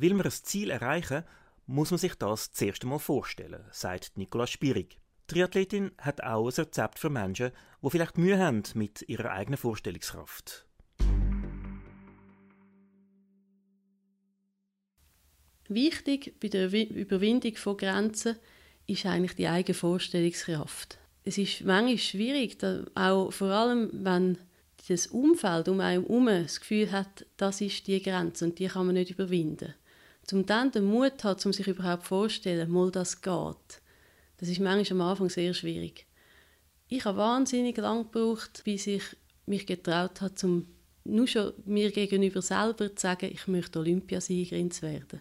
Will man ein Ziel erreichen, muss man sich das zuerst einmal vorstellen, sagt Nicola Spierig. Triathletin hat auch ein Rezept für Menschen, die vielleicht Mühe haben mit ihrer eigenen Vorstellungskraft. Wichtig bei der Überwindung von Grenzen ist eigentlich die eigene Vorstellungskraft. Es ist manchmal schwierig, auch vor allem, wenn das Umfeld um einen herum das Gefühl hat, das ist die Grenze und die kann man nicht überwinden. Zum dann den Mut hat, um sich überhaupt vorzustellen, mal das geht. Das ist manchmal am Anfang sehr schwierig. Ich habe wahnsinnig lange gebraucht, bis ich mich getraut habe, um nur schon mir gegenüber selber zu sagen, ich möchte Olympiasiegerin werden.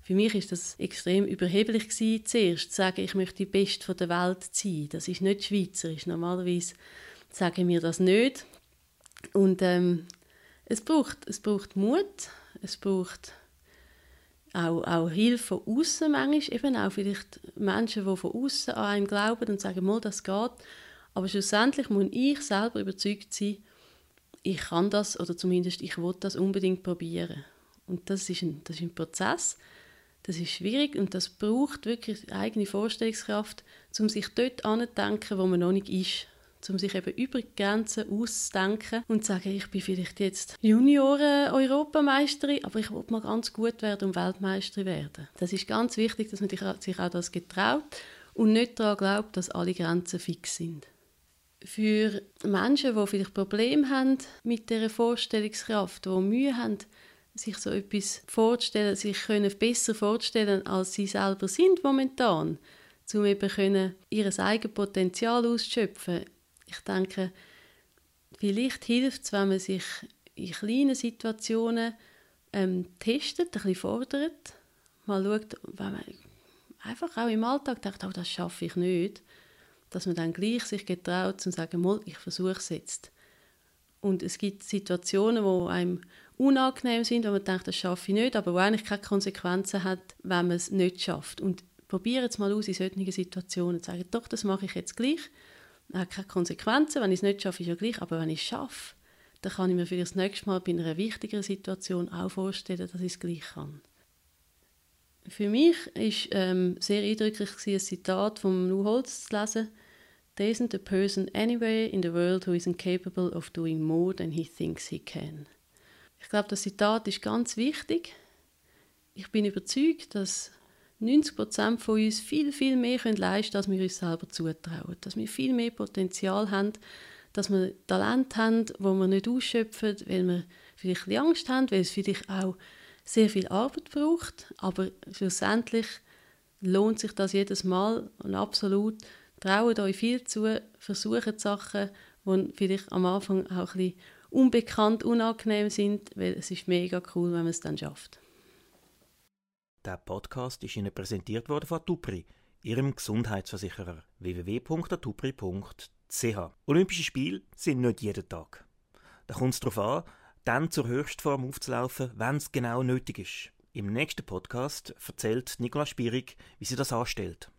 Für mich ist das extrem überheblich gewesen, zuerst zu sagen, ich möchte die Beste der Welt sein. Das ist nicht schweizerisch. Normalerweise sagen wir das nicht. Und ähm, es, braucht, es braucht Mut, es braucht auch, auch Hilfe von außen manchmal, eben auch vielleicht Menschen, die von außen an einem glauben und sagen, mal, das geht. Aber schlussendlich muss ich selber überzeugt sein, ich kann das oder zumindest ich will das unbedingt probieren. Und das ist ein, das ist ein Prozess. Das ist schwierig und das braucht wirklich eigene Vorstellungskraft, um sich dort anzudenken, wo man noch nicht ist. Um sich eben über Grenzen auszudenken und zu sagen, ich bin vielleicht jetzt Junioren-Europameisterin, aber ich will mal ganz gut werden und Weltmeisterin werden. Das ist ganz wichtig, dass man sich auch das getraut und nicht daran glaubt, dass alle Grenzen fix sind. Für Menschen, die vielleicht Probleme haben mit dieser Vorstellungskraft, die Mühe haben, sich so etwas vorzustellen, sich können besser vorstellen, als sie selber sind momentan, um eben ihr eigenes Potenzial auszuschöpfen. Ich denke, vielleicht hilft es, wenn man sich in kleinen Situationen ähm, testet, ein bisschen fordert, mal schaut, wenn man einfach auch im Alltag denkt, oh, das schaffe ich nicht, dass man dann gleich sich getraut zu sagen, mal, ich versuche es jetzt. Und es gibt Situationen, wo einem unangenehm sind, wo man denkt, das schaffe ich nicht, aber wo eigentlich keine Konsequenzen hat, wenn man es nicht schafft. Und probieren es mal aus in solchen Situationen, sagen, doch, das mache ich jetzt gleich. Hat keine Konsequenzen, wenn ich es nicht schaffe, ist ja gleich, aber wenn ich es schaffe, dann kann ich mir für das nächste Mal bei einer wichtigeren Situation auch vorstellen, dass ich es gleich kann. Für mich war ähm, sehr eindrücklich ein Zitat von Lou Holtz zu lesen, There isn't a person anywhere in the world who isn't capable of doing more than he thinks he can. Ich glaube, das Zitat ist ganz wichtig. Ich bin überzeugt, dass 90 Prozent von uns viel, viel mehr können leisten können, als wir uns selber zutrauen. Dass wir viel mehr Potenzial haben, dass wir Talent haben, wo wir nicht ausschöpfen, weil wir vielleicht ein Angst haben, weil es vielleicht auch sehr viel Arbeit braucht. Aber schlussendlich lohnt sich das jedes Mal und absolut Traut euch viel zu, versucht Sachen, die vielleicht am Anfang auch ein bisschen unbekannt, unangenehm sind, weil es ist mega cool, wenn man es dann schafft. Der Podcast ist Ihnen präsentiert worden von Tupri, Ihrem Gesundheitsversicherer www.atupri.ch. Olympische Spiele sind nicht jeden Tag. Da kommt es darauf an, dann zur Höchstform aufzulaufen, wenn es genau nötig ist. Im nächsten Podcast erzählt Nicola Spierig, wie sie das anstellt.